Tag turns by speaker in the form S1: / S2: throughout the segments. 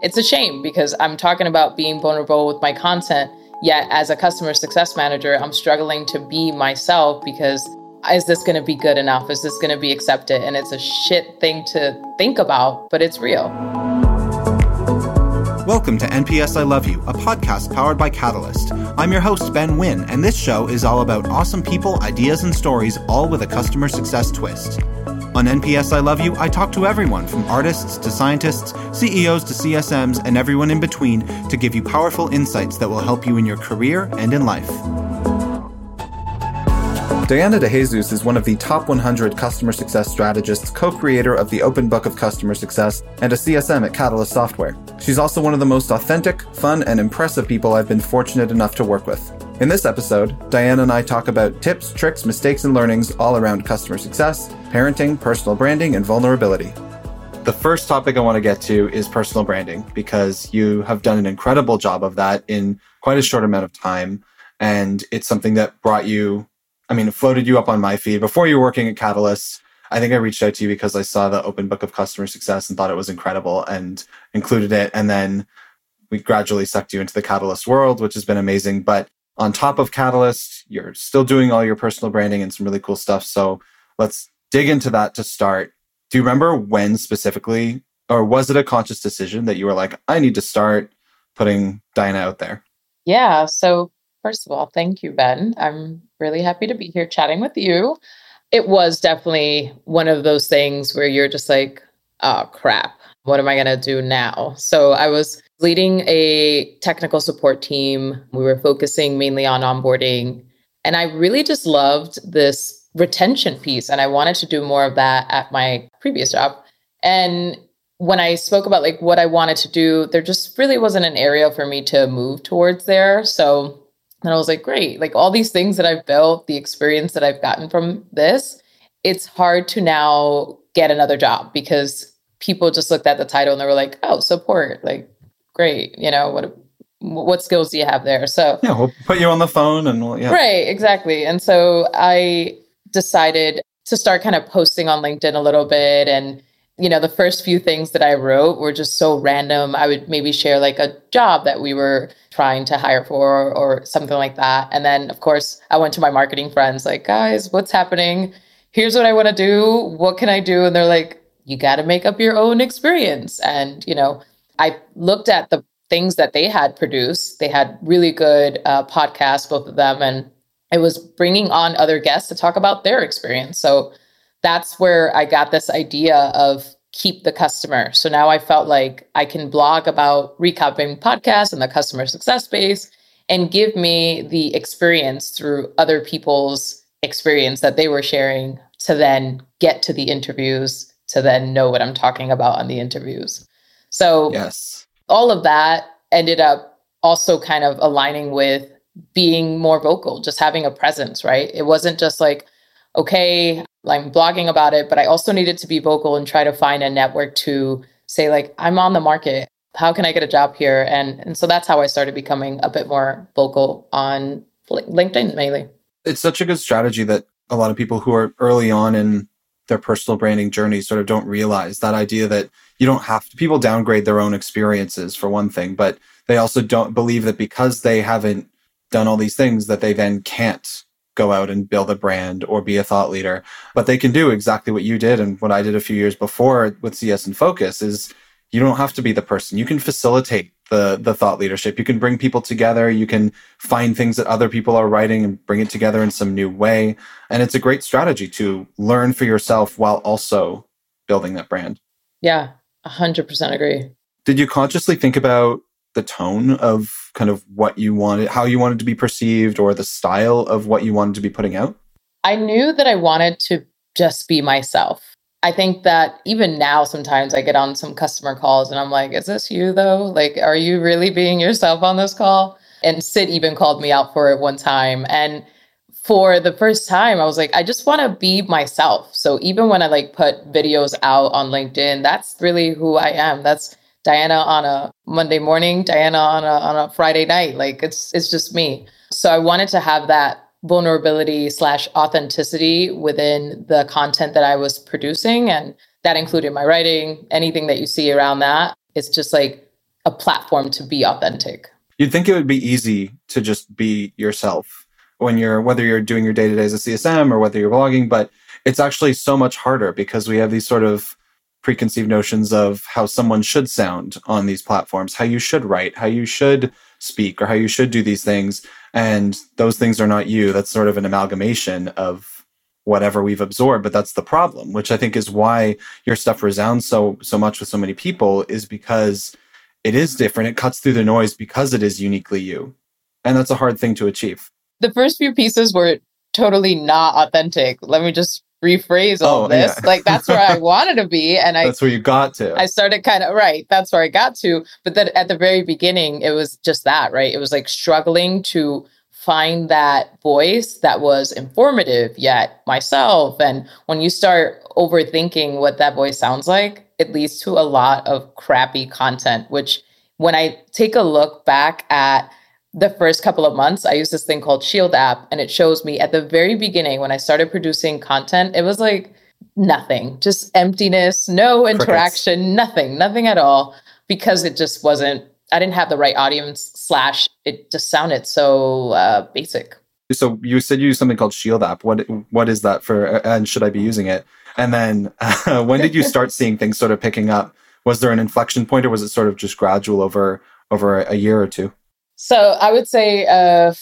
S1: it's a shame because I'm talking about being vulnerable with my content. Yet, as a customer success manager, I'm struggling to be myself because is this going to be good enough? Is this going to be accepted? And it's a shit thing to think about, but it's real.
S2: Welcome to NPS I Love You, a podcast powered by Catalyst. I'm your host, Ben Winn, and this show is all about awesome people, ideas, and stories, all with a customer success twist. On NPS I Love You, I talk to everyone from artists to scientists, CEOs to CSMs, and everyone in between to give you powerful insights that will help you in your career and in life. Diana DeJesus is one of the top 100 customer success strategists, co creator of the Open Book of Customer Success, and a CSM at Catalyst Software. She's also one of the most authentic, fun, and impressive people I've been fortunate enough to work with. In this episode, Diana and I talk about tips, tricks, mistakes, and learnings all around customer success, parenting, personal branding, and vulnerability. The first topic I want to get to is personal branding because you have done an incredible job of that in quite a short amount of time. And it's something that brought you, I mean, it floated you up on my feed. Before you were working at Catalyst, I think I reached out to you because I saw the open book of customer success and thought it was incredible and included it. And then we gradually sucked you into the Catalyst world, which has been amazing. But on top of Catalyst. You're still doing all your personal branding and some really cool stuff. So let's dig into that to start. Do you remember when specifically, or was it a conscious decision that you were like, I need to start putting Diana out there?
S1: Yeah. So, first of all, thank you, Ben. I'm really happy to be here chatting with you. It was definitely one of those things where you're just like, oh, crap. What am I going to do now? So, I was leading a technical support team. We were focusing mainly on onboarding. And I really just loved this retention piece. And I wanted to do more of that at my previous job. And when I spoke about like what I wanted to do, there just really wasn't an area for me to move towards there. So then I was like, great, like all these things that I've built, the experience that I've gotten from this, it's hard to now get another job because people just looked at the title and they were like, oh, support. Like, great. You know, what what skills do you have there? So
S2: yeah, we'll put you on the phone and we'll, yeah.
S1: Right, exactly. And so I decided to start kind of posting on LinkedIn a little bit and you know the first few things that i wrote were just so random i would maybe share like a job that we were trying to hire for or something like that and then of course i went to my marketing friends like guys what's happening here's what i want to do what can i do and they're like you got to make up your own experience and you know I looked at the things that they had produced. They had really good uh, podcasts, both of them, and it was bringing on other guests to talk about their experience. So that's where I got this idea of keep the customer. So now I felt like I can blog about recapping podcasts and the customer success space and give me the experience through other people's experience that they were sharing to then get to the interviews to then know what I'm talking about on the interviews. So
S2: yes,
S1: all of that ended up also kind of aligning with being more vocal, just having a presence, right? It wasn't just like, okay, I'm blogging about it, but I also needed to be vocal and try to find a network to say, like, I'm on the market. How can I get a job here? And and so that's how I started becoming a bit more vocal on LinkedIn mainly.
S2: It's such a good strategy that a lot of people who are early on in their personal branding journey sort of don't realize that idea that you don't have to people downgrade their own experiences for one thing but they also don't believe that because they haven't done all these things that they then can't go out and build a brand or be a thought leader. But they can do exactly what you did and what i did a few years before with CS in Focus is you don't have to be the person. You can facilitate the the thought leadership. You can bring people together. You can find things that other people are writing and bring it together in some new way. And it's a great strategy to learn for yourself while also building that brand.
S1: Yeah 100% agree
S2: did you consciously think about the tone of kind of what you wanted how you wanted to be perceived or the style of what you wanted to be putting out
S1: i knew that i wanted to just be myself I think that even now, sometimes I get on some customer calls and I'm like, is this you though? Like, are you really being yourself on this call? And Sid even called me out for it one time. And for the first time, I was like, I just want to be myself. So even when I like put videos out on LinkedIn, that's really who I am. That's Diana on a Monday morning, Diana on a on a Friday night. Like it's it's just me. So I wanted to have that vulnerability slash authenticity within the content that I was producing. And that included my writing, anything that you see around that. It's just like a platform to be authentic.
S2: You'd think it would be easy to just be yourself when you're whether you're doing your day to day as a CSM or whether you're blogging, but it's actually so much harder because we have these sort of preconceived notions of how someone should sound on these platforms, how you should write, how you should speak, or how you should do these things. And those things are not you. That's sort of an amalgamation of whatever we've absorbed. But that's the problem, which I think is why your stuff resounds so so much with so many people, is because it is different. It cuts through the noise because it is uniquely you. And that's a hard thing to achieve.
S1: The first few pieces were totally not authentic. Let me just rephrase all oh, this. Yeah. like that's where I wanted to be. And I
S2: That's where you got to.
S1: I started kind of right. That's where I got to. But then at the very beginning, it was just that, right? It was like struggling to find that voice that was informative yet myself. And when you start overthinking what that voice sounds like, it leads to a lot of crappy content, which when I take a look back at the first couple of months, I used this thing called Shield app, and it shows me at the very beginning when I started producing content, it was like nothing, just emptiness, no interaction, Crickets. nothing, nothing at all, because it just wasn't. I didn't have the right audience. Slash, it just sounded so uh, basic.
S2: So you said you use something called Shield app. What what is that for? And should I be using it? And then uh, when did you start seeing things sort of picking up? Was there an inflection point, or was it sort of just gradual over over a year or two?
S1: So I would say uh,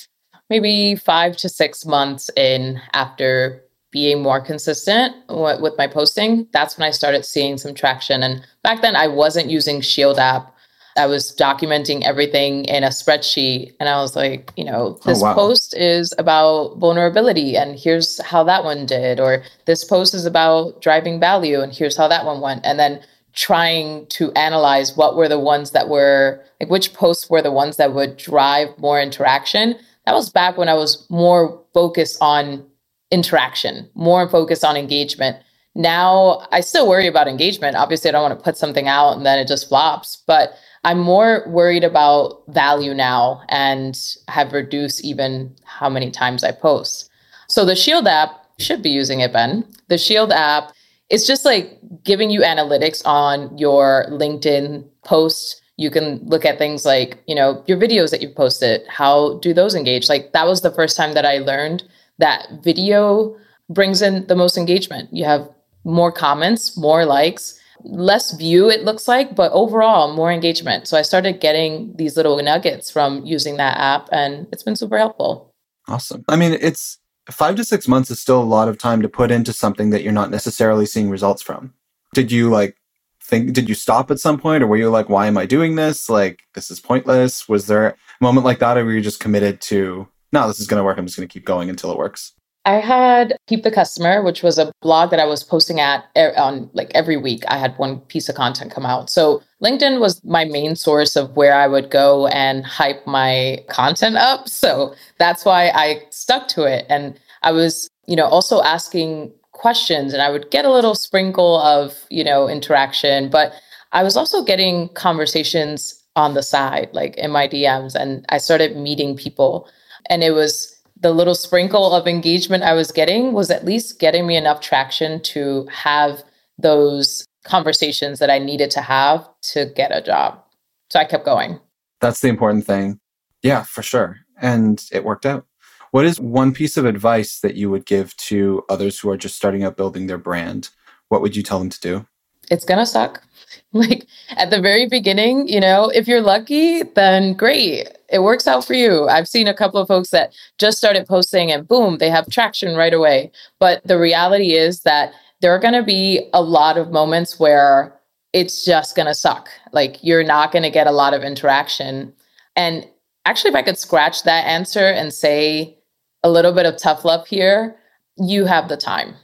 S1: maybe five to six months in after being more consistent w- with my posting, that's when I started seeing some traction. And back then, I wasn't using Shield app. I was documenting everything in a spreadsheet. And I was like, you know, oh, this oh, wow. post is about vulnerability, and here's how that one did. Or this post is about driving value, and here's how that one went. And then trying to analyze what were the ones that were like which posts were the ones that would drive more interaction. That was back when i was more focused on interaction more focused on engagement. Now i still worry about engagement. Obviously i don't want to put something out and then it just flops but i'm more worried about value now and have reduced even how many times i post. So the shield app should be using it ben. The shield app it's just like giving you analytics on your LinkedIn posts. You can look at things like, you know, your videos that you've posted. How do those engage? Like that was the first time that I learned that video brings in the most engagement. You have more comments, more likes, less view, it looks like, but overall, more engagement. So I started getting these little nuggets from using that app, and it's been super helpful.
S2: Awesome. I mean, it's five to six months is still a lot of time to put into something that you're not necessarily seeing results from. Did you like think, did you stop at some point or were you like, why am I doing this? Like, this is pointless. Was there a moment like that or were you just committed to, no, this is going to work. I'm just going to keep going until it works?
S1: I had Keep the Customer, which was a blog that I was posting at er, on like every week. I had one piece of content come out. So LinkedIn was my main source of where I would go and hype my content up. So that's why I stuck to it. And I was, you know, also asking questions and I would get a little sprinkle of, you know, interaction, but I was also getting conversations on the side, like in my DMs. And I started meeting people. And it was the little sprinkle of engagement I was getting was at least getting me enough traction to have those conversations that I needed to have to get a job. So I kept going.
S2: That's the important thing. Yeah, for sure. And it worked out. What is one piece of advice that you would give to others who are just starting out building their brand? What would you tell them to do?
S1: It's going to suck. like at the very beginning, you know, if you're lucky, then great. It works out for you. I've seen a couple of folks that just started posting and boom, they have traction right away. But the reality is that there are going to be a lot of moments where it's just going to suck. Like you're not going to get a lot of interaction. And actually, if I could scratch that answer and say a little bit of tough love here, you have the time.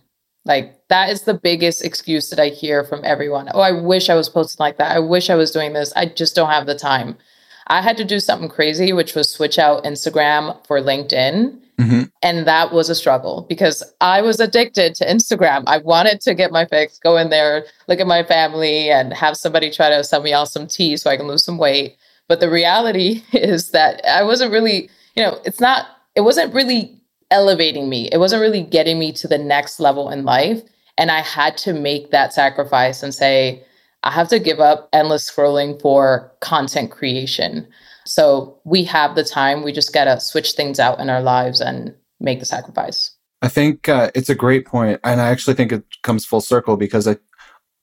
S1: Like that is the biggest excuse that I hear from everyone. Oh, I wish I was posting like that. I wish I was doing this. I just don't have the time. I had to do something crazy, which was switch out Instagram for LinkedIn. Mm-hmm. And that was a struggle because I was addicted to Instagram. I wanted to get my fix, go in there, look at my family, and have somebody try to sell me out some tea so I can lose some weight. But the reality is that I wasn't really, you know, it's not, it wasn't really elevating me. It wasn't really getting me to the next level in life. And I had to make that sacrifice and say, I have to give up endless scrolling for content creation. So we have the time. We just got to switch things out in our lives and make the sacrifice.
S2: I think uh, it's a great point, and I actually think it comes full circle because I,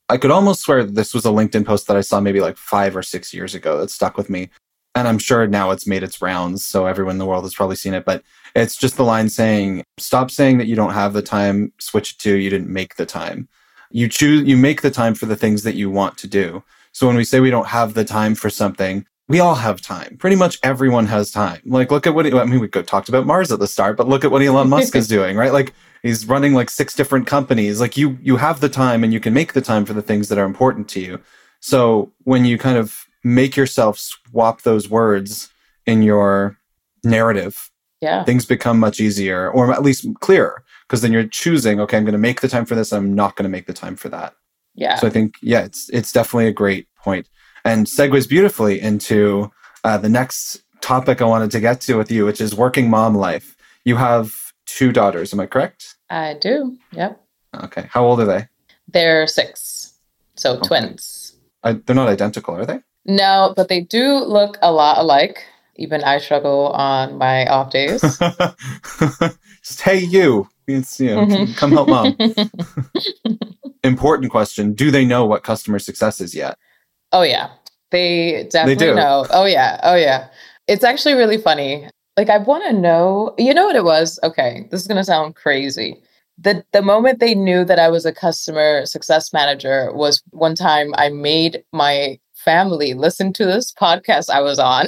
S2: I could almost swear this was a LinkedIn post that I saw maybe like five or six years ago that stuck with me, and I'm sure now it's made its rounds, so everyone in the world has probably seen it. But it's just the line saying, "Stop saying that you don't have the time. Switch it to you didn't make the time. You choose. You make the time for the things that you want to do." So when we say we don't have the time for something, we all have time. Pretty much everyone has time. Like, look at what, I mean, we talked about Mars at the start, but look at what Elon Musk is doing, right? Like, he's running like six different companies. Like, you, you have the time and you can make the time for the things that are important to you. So when you kind of make yourself swap those words in your narrative,
S1: yeah.
S2: things become much easier or at least clearer because then you're choosing, okay, I'm going to make the time for this. I'm not going to make the time for that.
S1: Yeah.
S2: So I think, yeah, it's, it's definitely a great point and segues beautifully into uh, the next topic I wanted to get to with you, which is working mom life. You have two daughters, am I correct?
S1: I do. Yep.
S2: Okay. How old are they?
S1: They're six. So okay. twins.
S2: I, they're not identical, are they?
S1: No, but they do look a lot alike. Even I struggle on my off days.
S2: Just hey you. It's you know, mm-hmm. come help mom. Important question. Do they know what customer success is yet?
S1: Oh yeah. They definitely they know. Oh yeah. Oh yeah. It's actually really funny. Like I want to know, you know what it was? Okay, this is going to sound crazy. The the moment they knew that I was a customer success manager was one time I made my family listen to this podcast I was on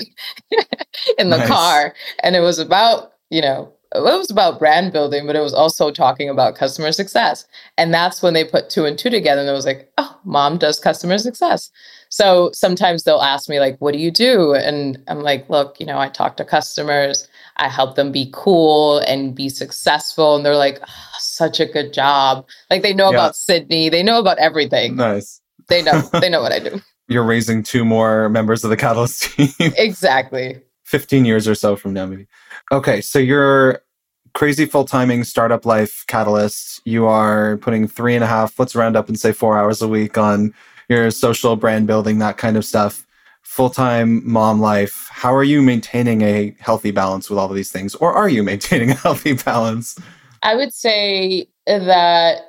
S1: in the nice. car and it was about, you know, it was about brand building, but it was also talking about customer success. And that's when they put two and two together and it was like, oh, mom does customer success. So sometimes they'll ask me, like, what do you do? And I'm like, look, you know, I talk to customers, I help them be cool and be successful. And they're like, oh, such a good job. Like they know yeah. about Sydney, they know about everything.
S2: Nice.
S1: They know, they know what I do.
S2: You're raising two more members of the Catalyst team.
S1: exactly.
S2: 15 years or so from now, maybe. Okay, so you're crazy full timing startup life catalyst. You are putting three and a half, let's round up and say four hours a week on your social brand building, that kind of stuff. Full time mom life. How are you maintaining a healthy balance with all of these things? Or are you maintaining a healthy balance?
S1: I would say that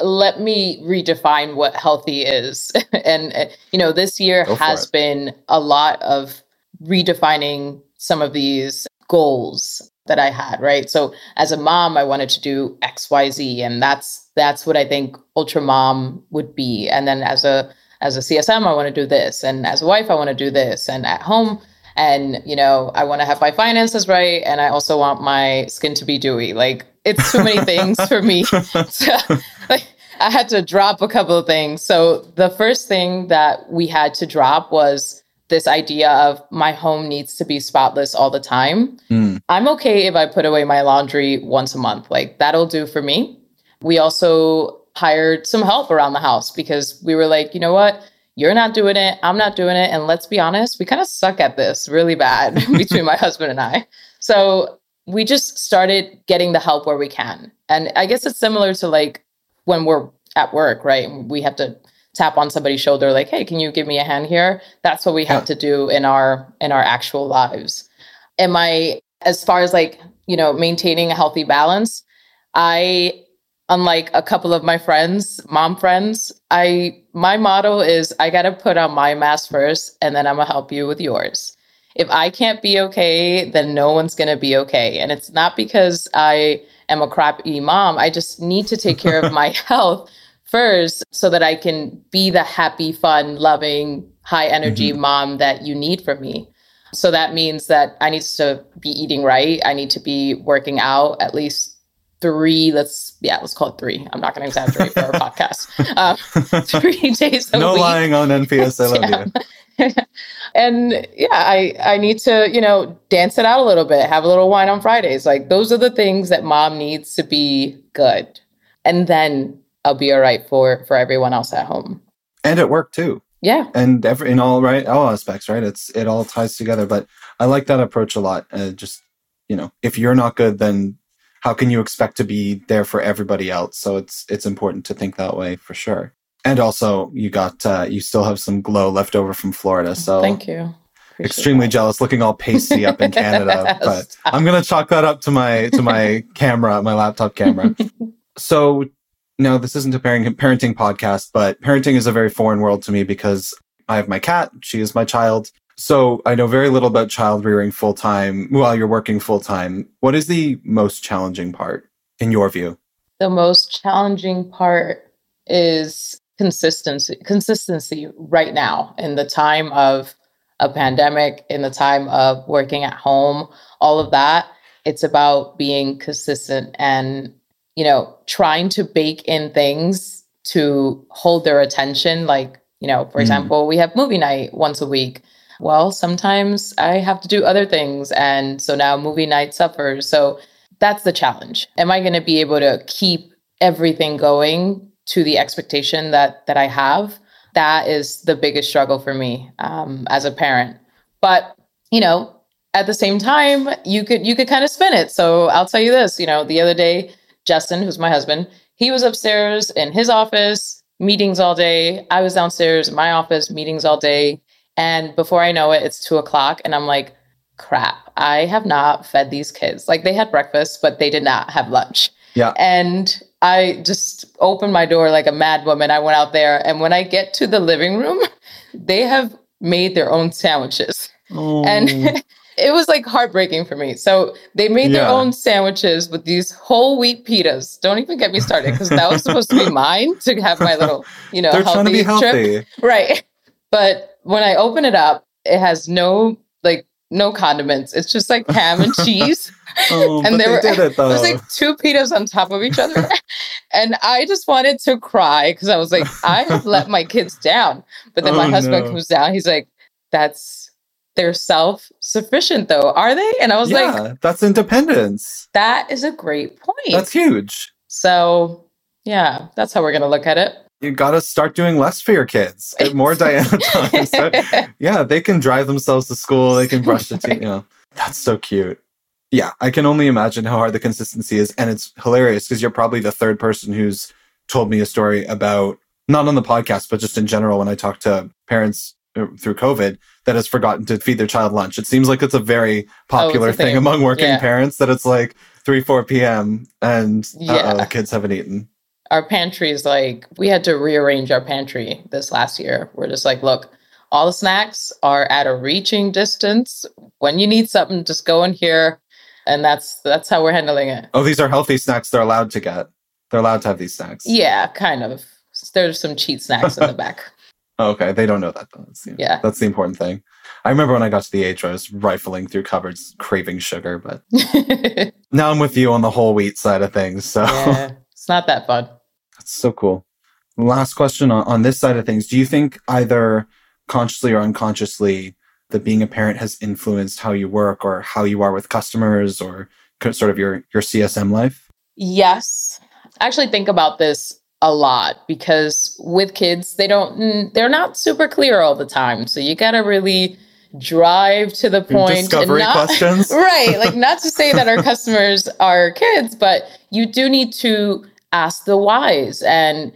S1: let me redefine what healthy is. and, uh, you know, this year has been a lot of redefining some of these goals that I had, right? So as a mom, I wanted to do XYZ and that's that's what I think ultra mom would be. And then as a as a CSM, I want to do this. And as a wife, I want to do this. And at home, and you know, I want to have my finances right. And I also want my skin to be dewy. Like it's too many things for me. So, like, I had to drop a couple of things. So the first thing that we had to drop was this idea of my home needs to be spotless all the time. Mm. I'm okay if I put away my laundry once a month. Like that'll do for me. We also hired some help around the house because we were like, you know what? You're not doing it. I'm not doing it. And let's be honest, we kind of suck at this really bad between my husband and I. So we just started getting the help where we can. And I guess it's similar to like when we're at work, right? We have to tap on somebody's shoulder like hey can you give me a hand here that's what we have to do in our in our actual lives am i as far as like you know maintaining a healthy balance i unlike a couple of my friends mom friends i my motto is i got to put on my mask first and then i'm gonna help you with yours if i can't be okay then no one's gonna be okay and it's not because i am a crappy mom i just need to take care of my health first so that I can be the happy, fun, loving, high energy mm-hmm. mom that you need from me. So that means that I need to be eating right. I need to be working out at least three, let's, yeah, let's call it three. I'm not going to exaggerate for our podcast. Um, three days a
S2: no
S1: week.
S2: Lying on NPS. I love
S1: yeah. you. and yeah, I, I need to, you know, dance it out a little bit, have a little wine on Fridays. Like those are the things that mom needs to be good. And then I'll be all right for for everyone else at home.
S2: And at work too.
S1: Yeah.
S2: And every in all right all aspects, right? It's it all ties together. But I like that approach a lot. Uh, just you know, if you're not good, then how can you expect to be there for everybody else? So it's it's important to think that way for sure. And also, you got uh, you still have some glow left over from Florida. So
S1: thank you.
S2: Appreciate extremely that. jealous, looking all pasty up in Canada. but I'm gonna chalk that up to my to my camera, my laptop camera. so no, this isn't a parenting parenting podcast, but parenting is a very foreign world to me because I have my cat. She is my child. So I know very little about child rearing full time while you're working full time. What is the most challenging part in your view?
S1: The most challenging part is consistency consistency right now in the time of a pandemic in the time of working at home all of that it's about being consistent and you know trying to bake in things to hold their attention like you know for mm. example we have movie night once a week well sometimes i have to do other things and so now movie night suffers so that's the challenge am i going to be able to keep everything going to the expectation that that I have. That is the biggest struggle for me um, as a parent. But you know, at the same time, you could you could kind of spin it. So I'll tell you this. You know, the other day, Justin, who's my husband, he was upstairs in his office, meetings all day. I was downstairs in my office, meetings all day. And before I know it, it's two o'clock, and I'm like, crap, I have not fed these kids. Like they had breakfast, but they did not have lunch.
S2: Yeah.
S1: And I just opened my door like a mad woman. I went out there, and when I get to the living room, they have made their own sandwiches. Oh. And it was like heartbreaking for me. So they made yeah. their own sandwiches with these whole wheat pitas. Don't even get me started because that was supposed to be mine to have my little, you know,
S2: They're healthy, trying to be healthy.
S1: Trip. Right. But when I open it up, it has no like no condiments. It's just like ham and cheese.
S2: oh, and there were it,
S1: was like two pitas on top of each other. and I just wanted to cry because I was like, I have let my kids down. But then oh, my husband no. comes down, he's like, That's they're self-sufficient though, are they? And I was yeah,
S2: like, That's independence.
S1: That is a great point.
S2: That's huge.
S1: So yeah, that's how we're gonna look at it
S2: you got to start doing less for your kids. Get more Diana time. So, yeah, they can drive themselves to school. They can brush the teeth. You know, that's so cute. Yeah, I can only imagine how hard the consistency is, and it's hilarious because you're probably the third person who's told me a story about not on the podcast, but just in general when I talk to parents uh, through COVID that has forgotten to feed their child lunch. It seems like it's a very popular oh, thing. thing. among working yeah. parents that it's like three, four p.m. and yeah. the kids haven't eaten
S1: our pantry is like we had to rearrange our pantry this last year. We're just like, look, all the snacks are at a reaching distance. When you need something, just go in here. And that's that's how we're handling it.
S2: Oh, these are healthy snacks they're allowed to get. They're allowed to have these snacks.
S1: Yeah, kind of. There's some cheat snacks in the back.
S2: okay, they don't know that though. That's the, yeah, that's the important thing. I remember when I got to the age where I was rifling through cupboards, craving sugar, but now I'm with you on the whole wheat side of things. So yeah,
S1: it's not that fun.
S2: That's so cool. Last question on, on this side of things. Do you think either consciously or unconsciously that being a parent has influenced how you work or how you are with customers or sort of your, your CSM life?
S1: Yes. I actually think about this a lot because with kids, they don't, they're not super clear all the time. So you got to really drive to the point.
S2: Discovery
S1: not,
S2: questions.
S1: right. Like, not to say that our customers are kids, but you do need to ask the whys. And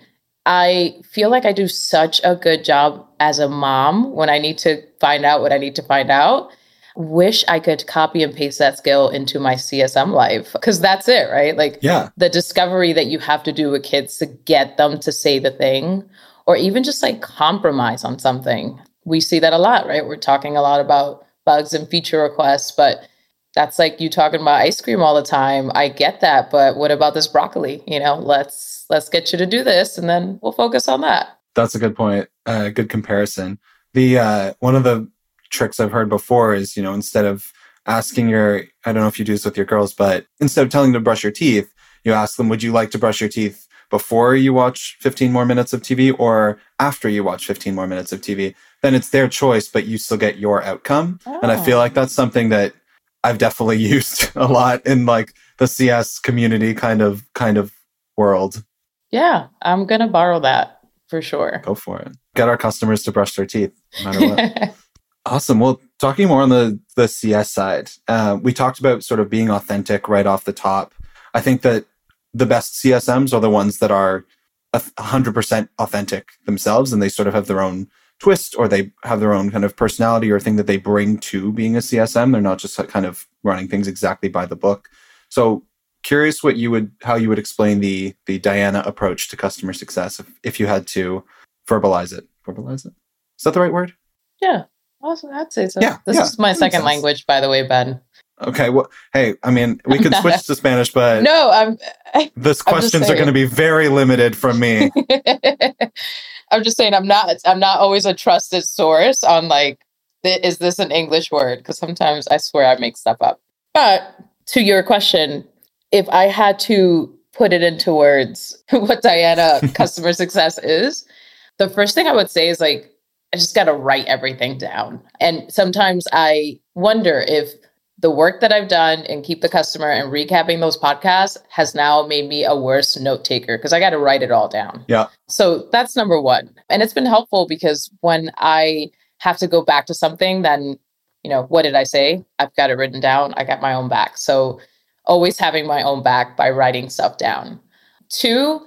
S1: I feel like I do such a good job as a mom when I need to find out what I need to find out. Wish I could copy and paste that skill into my CSM life because that's it, right? Like,
S2: yeah,
S1: the discovery that you have to do with kids to get them to say the thing or even just like compromise on something. We see that a lot, right? We're talking a lot about bugs and feature requests, but that's like you talking about ice cream all the time. I get that, but what about this broccoli? You know, let's let's get you to do this, and then we'll focus on that.
S2: That's a good point. Uh, good comparison. The uh, one of the tricks I've heard before is you know instead of asking your I don't know if you do this with your girls, but instead of telling them to brush your teeth, you ask them, "Would you like to brush your teeth before you watch 15 more minutes of TV or after you watch 15 more minutes of TV?" Then it's their choice, but you still get your outcome. Oh. And I feel like that's something that I've definitely used a lot in like the CS community kind of kind of world.
S1: Yeah, I'm gonna borrow that for sure.
S2: Go for it. Get our customers to brush their teeth, no matter what. awesome. Well, talking more on the the CS side, uh, we talked about sort of being authentic right off the top. I think that the best CSMs are the ones that are 100% authentic themselves and they sort of have their own twist or they have their own kind of personality or thing that they bring to being a CSM. They're not just kind of running things exactly by the book. So curious what you would how you would explain the the Diana approach to customer success if, if you had to verbalize it. Verbalize it. Is that the right word?
S1: Yeah. Awesome. I'd say so.
S2: Yeah,
S1: this
S2: yeah,
S1: is my second language, by the way, Ben.
S2: Okay. Well, hey, I mean, we could switch to Spanish, but
S1: No, I'm
S2: this
S1: I'm just
S2: questions are going to be very limited from me.
S1: I'm just saying I'm not I'm not always a trusted source on like th- is this an English word? Because sometimes I swear I make stuff up. But to your question, if I had to put it into words, what Diana customer success is, the first thing I would say is like I just got to write everything down. And sometimes I wonder if the work that I've done and keep the customer and recapping those podcasts has now made me a worse note taker because I got to write it all down.
S2: Yeah.
S1: So that's number one. And it's been helpful because when I have to go back to something, then, you know, what did I say? I've got it written down. I got my own back. So always having my own back by writing stuff down. Two,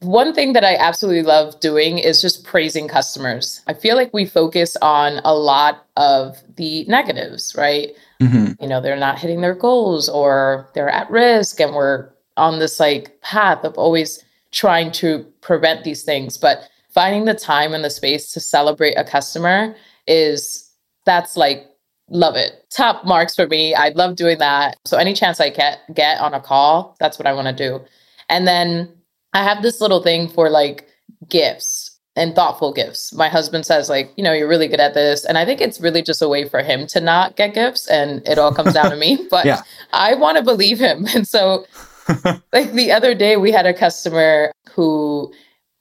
S1: one thing that I absolutely love doing is just praising customers. I feel like we focus on a lot of the negatives, right?
S2: Hmm
S1: you know they're not hitting their goals or they're at risk and we're on this like path of always trying to prevent these things. But finding the time and the space to celebrate a customer is that's like love it. Top marks for me. I love doing that. So any chance i get get on a call that's what i want to do. And then i have this little thing for like gifts and thoughtful gifts. My husband says, like, you know, you're really good at this. And I think it's really just a way for him to not get gifts and it all comes down to me. But
S2: Yeah.
S1: I want to believe him. And so, like, the other day we had a customer who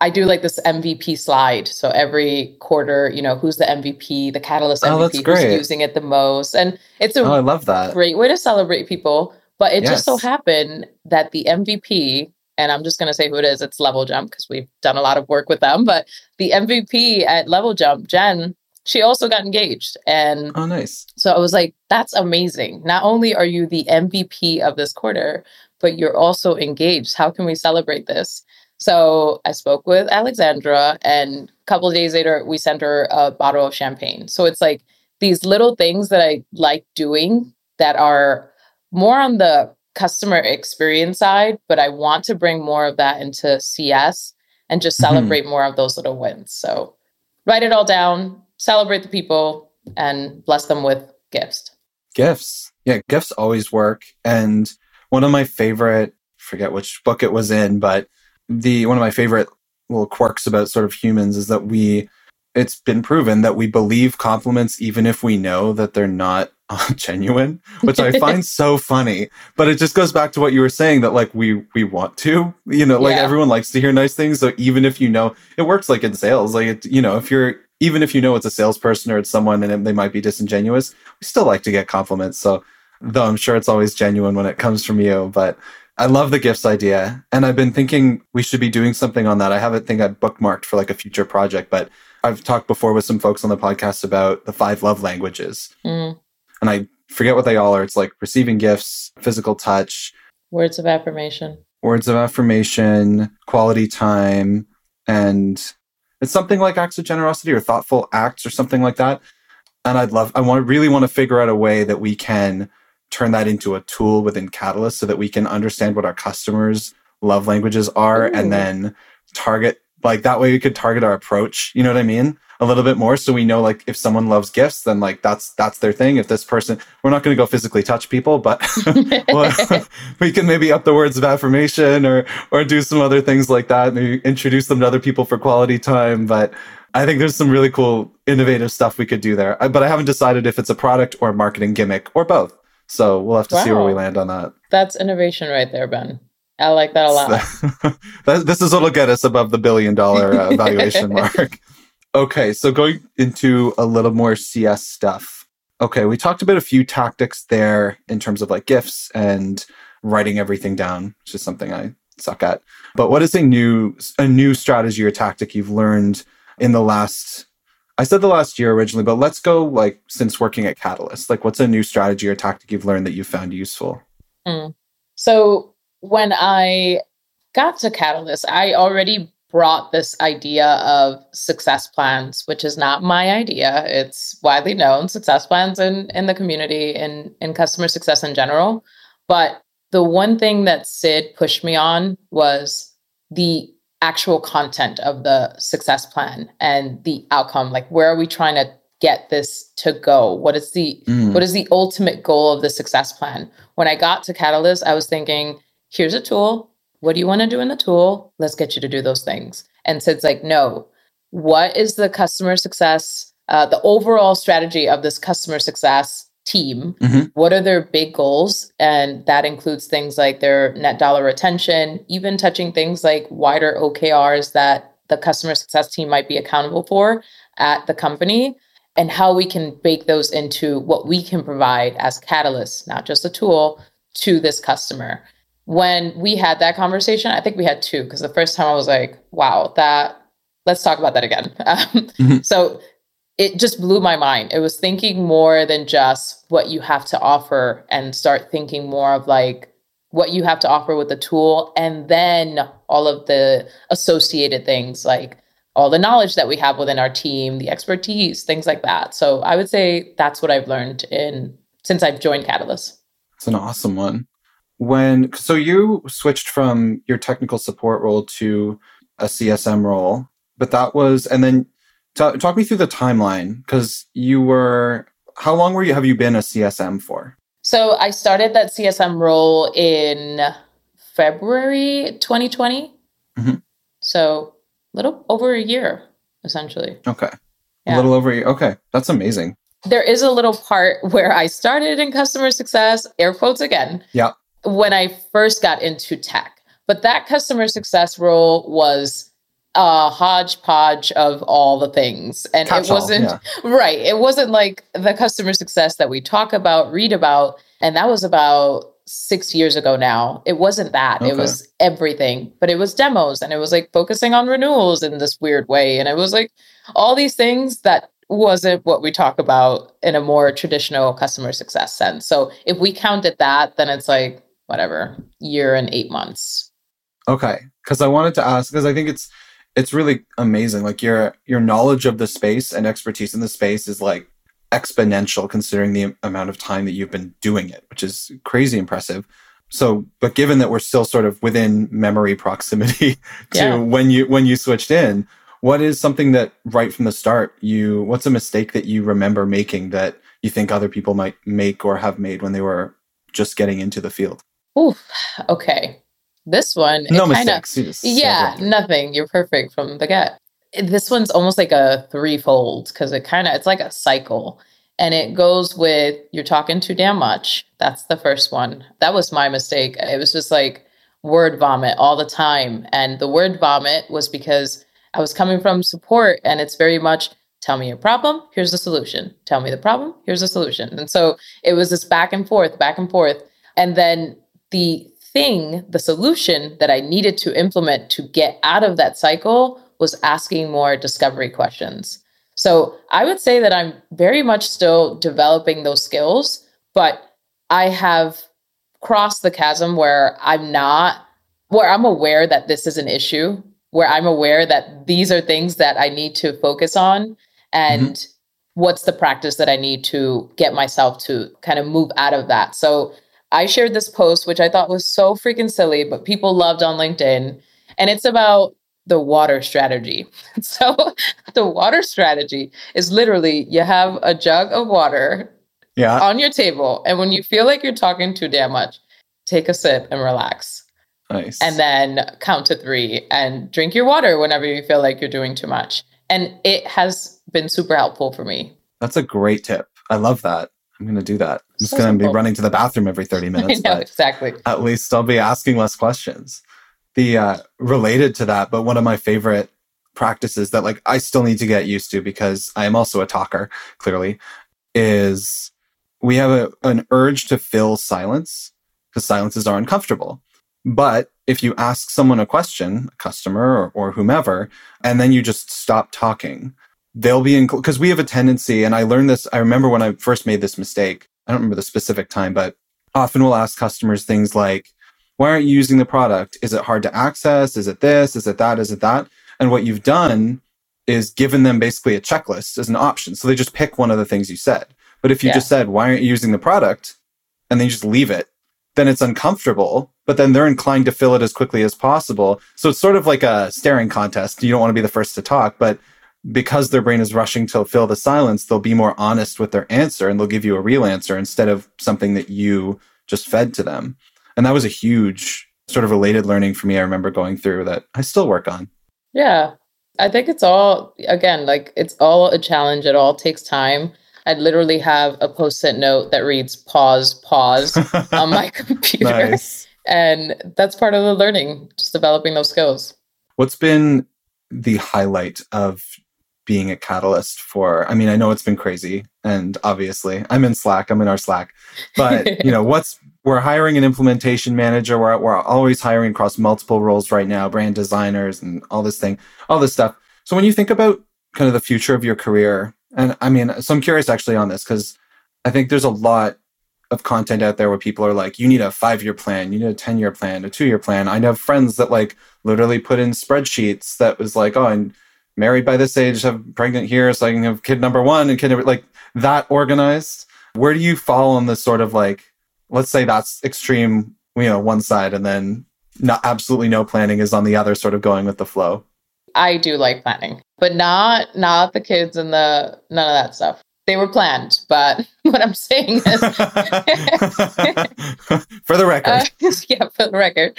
S1: I do like this MVP slide. So every quarter, you know, who's the MVP, the Catalyst
S2: Oh, that's
S1: MVP,
S2: great.
S1: who's using it the most. And it's a
S2: Oh, I love that.
S1: great way to celebrate people. But it just so happened that the MVP, and I'm just going to say who it is, it's Level Jump because we've done a lot of work with them. But the MVP at Level Jump, Jen, she also got engaged. And
S2: Oh, nice.
S1: so I was like, that's amazing. Not only are you the MVP of this quarter, but you're also engaged. How can we celebrate this? So I spoke with Alexandra, and a couple of days later, we sent her a bottle of champagne. So it's like these little things that I like doing that are more on the customer experience side, but I want to bring more of that into CS and just
S2: Mhm.
S1: celebrate more of those little wins. So write it all down, celebrate the people, and bless them with gifts.
S2: Gifts. Yeah, gifts always work. And one of my favorite, forget which book it was in, but the one of my favorite little quirks about sort of humans is that we it's been proven that we believe compliments even if we know that they're not genuine, which I find so funny. But it just goes back to what you were saying that like we we want to, you know, like
S1: Yeah.
S2: everyone likes to hear nice things. So even if you know, it works like in sales. Like it, you know, if you're even if you know it's a salesperson or it's someone and it- they might be disingenuous, we still like to get compliments. So though I'm sure it's always genuine when it comes from you, but I love the gifts idea. And I've been thinking we should be doing something on that. I have a thing I bookmarked for like a future project, but I've talked before with some folks on the podcast about the five love languages.
S1: Mm,
S2: And I forget what they all are. It's like receiving gifts, physical touch,
S1: words of affirmation.
S2: words of affirmation, quality time, and it's something like acts of generosity or thoughtful acts or something like that. And I'd love, I want really want to figure out a way that we can turn that into a tool within Catalyst so that we can understand what our customers' love languages are
S1: Ooh.
S2: and then target, like that way we could target our approach. You know what I mean? A little bit more. So we know like if someone loves gifts, then like that's, that's their thing. If this person, we're not going to go physically touch people, but we can maybe up the words of affirmation or or do some other things like that maybe introduce them to other people for quality time but i think there's some really cool innovative stuff we could do there I- but i haven't decided if it's a product or a marketing gimmick or both so we'll have to see where we land on that
S1: That's innovation right there, Ben. I like that a lot.
S2: That- this is what'll get us above the billion dollar uh, valuation mark. Okay so going into a little more cs stuff. Okay we talked about a few tactics there in terms of like gifts and writing everything down which is something i suck at. But what is a new a new strategy or tactic you've learned in the last i said the last year originally but let's go like since working at catalyst. Like what's a new strategy or tactic you've learned that you found useful?
S1: So when I got to Catalyst, I already brought this idea of success plans, which is not my idea. It's widely known success plans in, in the community and in customer success in general. But the one thing that Sid pushed me on was the actual content of the success plan and the outcome. Like where are we trying to get this to go? What is the mm. what is the ultimate goal of the success plan? When I got to Catalyst, I was thinking, here's a tool. What do you want to do in the tool? Let's get you to do those things. And Sid's like, no. What is the customer success, uh, the overall strategy of this customer success team? Mm-hmm. What are their big goals? And that includes things like their net dollar retention, even touching things like wider OKRs that the customer success team might be accountable for at the company and how we can bake those into what we can provide as catalysts, not just a tool to this customer. When we had that conversation, I think we had two because the first time I was like, wow, that, let's talk about that again. Um, mm-hmm. So it just blew my mind. It was thinking more than just what you have to offer and start thinking more of like what you have to offer with the tool and then all of the associated things like all the knowledge that we have within our team, the expertise, things like that. So I would say that's what I've learned in since I've joined Catalyst.
S2: It's an awesome one. When so you switched from your technical support role to a CSM role, but that was and then t- talk me through the timeline because you were how long were you have you been a CSM for?
S1: So I started that CSM role in February 2020. Mm-hmm. So a little over a year, essentially.
S2: Okay. Yeah. A little over a year. Okay. That's amazing.
S1: There is a little part where I started in customer success, air quotes again.
S2: Yeah.
S1: When I first got into tech. But that customer success role was a hodgepodge of all the things. And Catch it wasn't all, yeah. right. It wasn't like the customer success that we talk about, read about. And that was about six years ago now. It wasn't that. Okay. It was everything, but it was demos and it was like focusing on renewals in this weird way. And it was like all these things that wasn't what we talk about in a more traditional customer success sense. So if we counted that, then it's like whatever, year and eight months.
S2: Okay. Cause I wanted to ask, because I think it's it's really amazing. Like your your knowledge of the space and expertise in the space is like exponential considering the amount of time that you've been doing it, which is crazy impressive. So, but given that we're still sort of within memory proximity to yeah. when you when you switched in, what is something that right from the start you what's a mistake that you remember making that you think other people might make or have made when they were just getting into the field?
S1: Ooh, okay. This one,
S2: no kinda, mistakes.
S1: Yeah, nothing. You're perfect from the get. This one's almost like a threefold because it kind of it's like a cycle and it goes with you're talking too damn much. That's the first one. That was my mistake. It was just like word vomit all the time and the word vomit was because i was coming from support and it's very much tell me your problem here's the solution. Tell me the problem here's the solution. And so it was this back and forth back and forth and then the thing the solution that i needed to implement to get out of that cycle was asking more discovery questions. So I would say that I'm very much still developing those skills, but I have crossed the chasm where I'm not, where I'm aware that this is an issue, where I'm aware that these are things that I need to focus on and mm-hmm. what's the practice that I need to get myself to kind of move out of that. So I shared this post, which I thought was so freaking silly, but people loved on LinkedIn. And it's about the water strategy. So the water strategy is literally you have a jug of water
S2: yeah.
S1: on your table. And when you feel like you're talking too damn much, take a sip and relax.
S2: Nice.
S1: And then count to three and drink your water whenever you feel like you're doing too much. And it has been super helpful for me.
S2: That's a great tip. I love that. I'm going to do that. I'm just so going to be running to the bathroom every 30 minutes.
S1: know, exactly.
S2: At least I'll be asking less questions the uh, related to that, but one of my favorite practices that like I still need to get used to because I am also a talker, clearly, is we have a, an urge to fill silence because silences are uncomfortable. But if you ask someone a question, a customer or, or whomever, and then you just stop talking, they'll be in because we have a tendency, and I learned this. I remember when I first made this mistake. I don't remember the specific time, but often we'll ask customers things like, why aren't you using the product? Is it hard to access? Is it this? Is it that? Is it that? And what you've done is given them basically a checklist as an option. So they just pick one of the things you said. But if you yeah. just said, why aren't you using the product? And then you just leave it, then it's uncomfortable, but then they're inclined to fill it as quickly as possible. So it's sort of like a staring contest. You don't want to be the first to talk, but because their brain is rushing to fill the silence, they'll be more honest with their answer and they'll give you a real answer instead of something that you just fed to them. And that was a huge sort of related learning for me. I remember going through that I still work on.
S1: Yeah. I think it's all, again, like it's all a challenge. It all takes time. I'd literally have a post it note that reads pause, pause on my computer. Nice. And that's part of the learning, just developing those skills.
S2: What's been the highlight of being a catalyst for? I mean, I know it's been crazy, and obviously I'm in Slack, I'm in our Slack, but you know, what's we're hiring an implementation manager. We're, we're always hiring across multiple roles right now, brand designers and all this thing, all this stuff. So when you think about kind of the future of your career, and I mean, so I'm curious actually on this because I think there's a lot of content out there where people are like, you need a five year plan, you need a 10 year plan, a two year plan. I have friends that like literally put in spreadsheets that was like, oh, I'm married by this age, have pregnant here, so I can have kid number one and kid number, like that organized. Where do you fall on this sort of like, let's say that's extreme, you know, one side and then not absolutely no planning is on the other sort of going with the flow?
S1: I do like planning, but not not the kids and the none of that stuff. They were planned, but what I'm saying is
S2: for the record. Uh,
S1: yeah, for the record.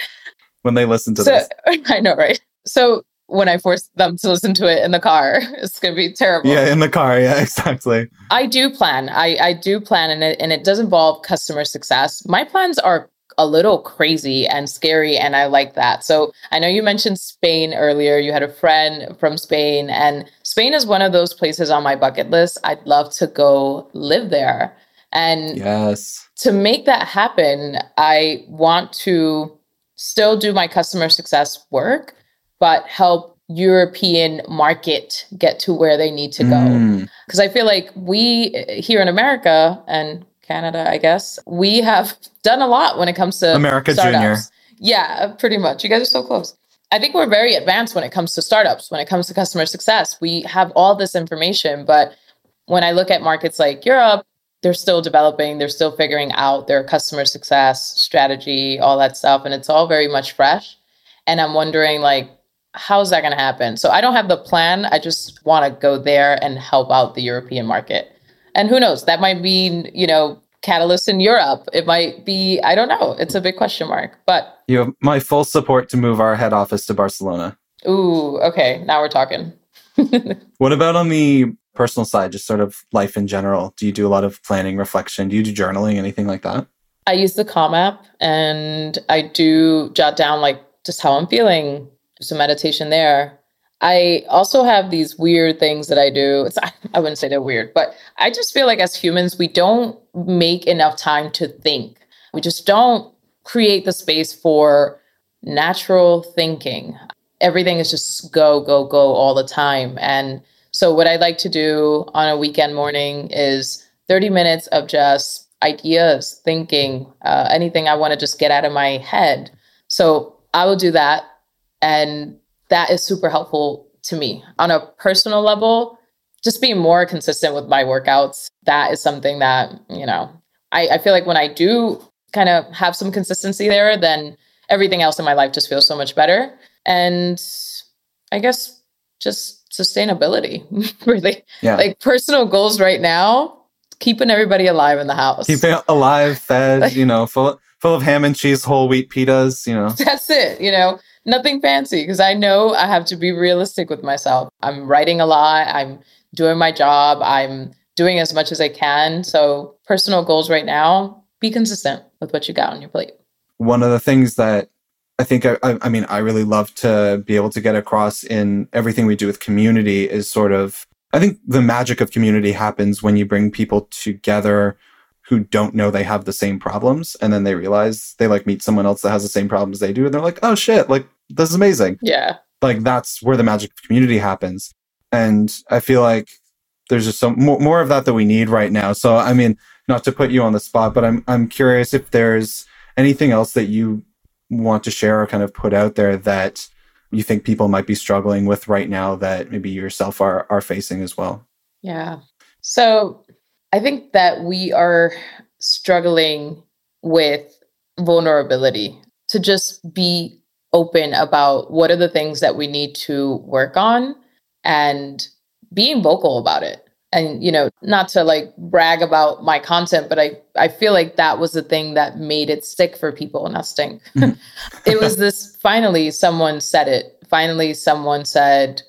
S2: When they listen to so, this.
S1: I know, right? So when I force them to listen to it in the car, it's gonna be terrible.
S2: Yeah, in the car, yeah, exactly.
S1: I do plan. I, I do plan and it and it does involve customer success. My plans are a little crazy and scary and I like that. So I know you mentioned Spain earlier. You had a friend from Spain and Spain is one of those places on my bucket list. I'd love to go live there. And
S2: yes.
S1: to make that happen, I want to still do my customer success work, but help European market get to where they need to go. Because mm. I feel like we here in America and Canada, I guess. We have done a lot when it comes to
S2: America startups. Junior.
S1: Yeah, pretty much. You guys are so close. I think we're very advanced when it comes to startups, when it comes to customer success. We have all this information, but when I look at markets like Europe, they're still developing, they're still figuring out their customer success strategy, all that stuff, and it's all very much fresh. And I'm wondering like how's that going to happen? So I don't have the plan. I just want to go there and help out the European market. And who knows? That might mean, you know, catalyst in Europe. It might be, I don't know. It's a big question mark. But
S2: you have my full support to move our head office to Barcelona.
S1: Ooh, okay. Now we're talking.
S2: what about on the personal side, just sort of life in general? Do you do a lot of planning, reflection? Do you do journaling, anything like that?
S1: I use the Calm app and I do jot down like just how I'm feeling, some meditation there. I also have these weird things that I do. It's, I wouldn't say they're weird, but I just feel like as humans, we don't make enough time to think. We just don't create the space for natural thinking. Everything is just go, go, go all the time. And so, what I like to do on a weekend morning is 30 minutes of just ideas, thinking, uh, anything I want to just get out of my head. So, I will do that. And that is super helpful to me on a personal level. Just being more consistent with my workouts, that is something that, you know, I, I feel like when I do kind of have some consistency there, then everything else in my life just feels so much better. And I guess just sustainability, really. Yeah. Like personal goals right now, keeping everybody alive in the house.
S2: Keeping alive, fed, you know, full full of ham and cheese, whole wheat pitas, you know.
S1: That's it, you know nothing fancy because I know I have to be realistic with myself. I'm writing a lot, I'm doing my job, I'm doing as much as I can. So, personal goals right now be consistent with what you got on your plate.
S2: One of the things that I think, I, I mean, I really love to be able to get across in everything we do with community is sort of, I think the magic of community happens when you bring people together who don't know they have the same problems and then they realize they like meet someone else that has the same problems they do and they're like oh shit like this is amazing.
S1: Yeah.
S2: Like that's where the magic of community happens. And I feel like there's just some more, more of that that we need right now. So, I mean, not to put you on the spot, but I'm, I'm curious if there's anything else that you want to share or kind of put out there that you think people might be struggling with right now that maybe yourself are are facing as well?
S1: Yeah. So I think that we are struggling with vulnerability to just be open about what are the things that we need to work on and being vocal about it. And you know not to like brag about my content but i i feel like that was the thing that made it stick for people not stink it was this finally someone said it. Finally someone said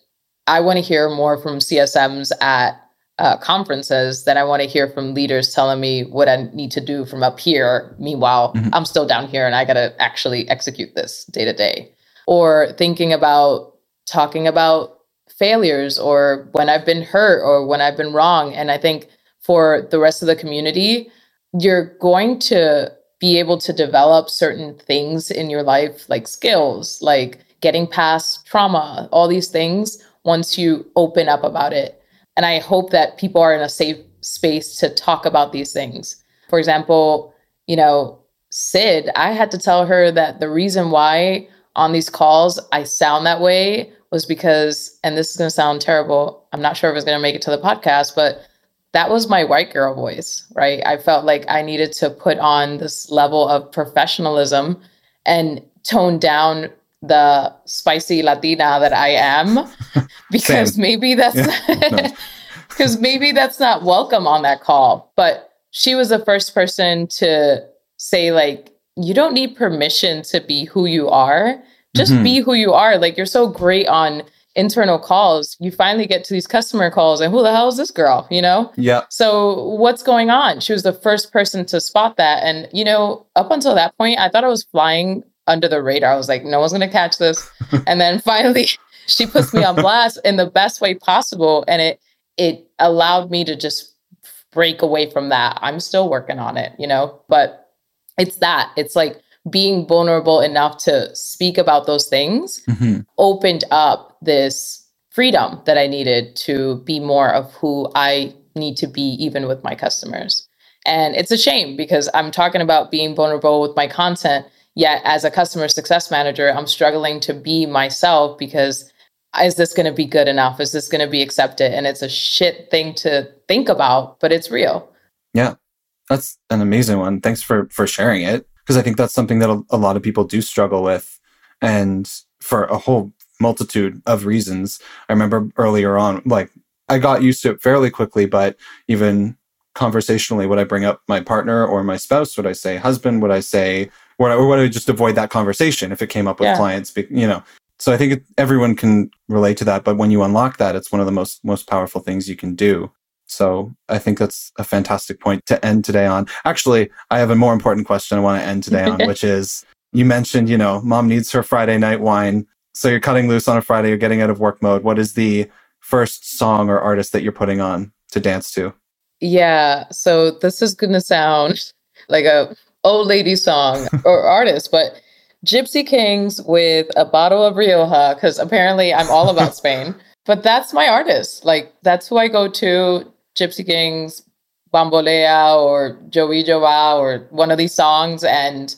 S1: i want to hear more from csms at uh, conferences than i want to hear from leaders telling me what i need to do from up here meanwhile mm-hmm. i'm still down here and i got to actually execute this day to day or thinking about talking about failures or when I've been hurt or when I've been wrong. And I think for the rest of the community, you're going to be able to develop certain things in your life, like skills, like getting past trauma, all these things once you open up about it. And I hope that people are in a safe space to talk about these things. For example, you know, Sid, I had to tell her that the reason why on these calls I sound that way was because, and this is going to sound terrible. I'm not sure if it's going to make it to the podcast, but that was my white girl voice, right? I felt like I needed to put on this level of professionalism and tone down the spicy Latina that I am because maybe that's because yeah. maybe that's not welcome on that call. But she was the first person to say, like, you don't need permission to be who you are just mm-hmm. be who you are. Like you're so great on internal calls. You finally get to these customer calls and who the hell is this girl, you know?
S2: Yeah.
S1: So what's going on? She was the first person to spot that. And, you know, up until that point, I thought I was flying under the radar. I was like, no one's to catch this. and then finally she puts me on blast in the best way possible. And it, it allowed me to just break away from that. I'm still working on it, you know, but it's that. It's like being vulnerable enough to speak about those things mm-hmm. opened up this freedom that I needed to be more of who I need to be, even with my customers. And it's a shame because I'm talking about being vulnerable with my content. Yet, as a customer success manager, I'm struggling to be myself because is this going to be good enough? Is this going to be accepted? And it's a shit thing to think about, but it's real.
S2: Yeah, that's an amazing one. Thanks for for sharing it because I think that's something that a, a lot of people do struggle with. And for a whole multitude of reasons. I remember earlier on, like I got used to it fairly quickly, but even conversationally, would I bring up my partner or my spouse? Would I say husband? Would I say, or, or would I just avoid that conversation if it came up with yeah. clients? You know, so I think it, everyone can relate to that. But when you unlock that, it's one of the most most powerful things you can do. So I think that's a fantastic point to end today on. Actually, I have a more important question I want to end today on, which is you mentioned, you know, mom needs her Friday night wine. So you're cutting loose on a Friday, you're getting out of work mode. What is the first song or artist that you're putting on to dance to?
S1: Yeah. So this is going to sound like a old lady song or artist, but Gipsy Kings with a bottle of Rioja, because apparently I'm all about Spain. But that's my artist. Like that's who I go to. Gipsy Kings, Bambolea or Djobi Djoba or one of these songs. And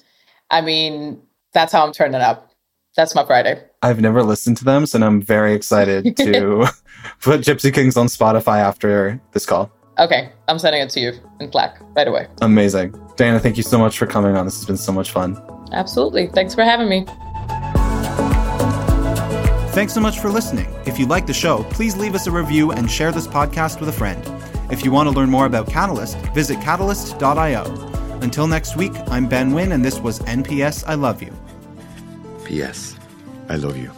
S1: I mean, that's how I'm turning up. That's my Friday.
S2: I've never listened to them, so I'm very excited to put Gipsy Kings on Spotify after this call.
S1: Okay, I'm sending it to you in Slack right away.
S2: Amazing. Dana, thank you so much for coming on. This has been so much fun.
S1: Absolutely. Thanks for having me.
S2: Thanks so much for listening. If you like the show, please leave us a review and share this podcast with a friend. If you want to learn more about Catalyst, visit catalyst.io. Until next week, I'm Ben Winn, and this was NPS I Love You.
S3: P.S. I love you.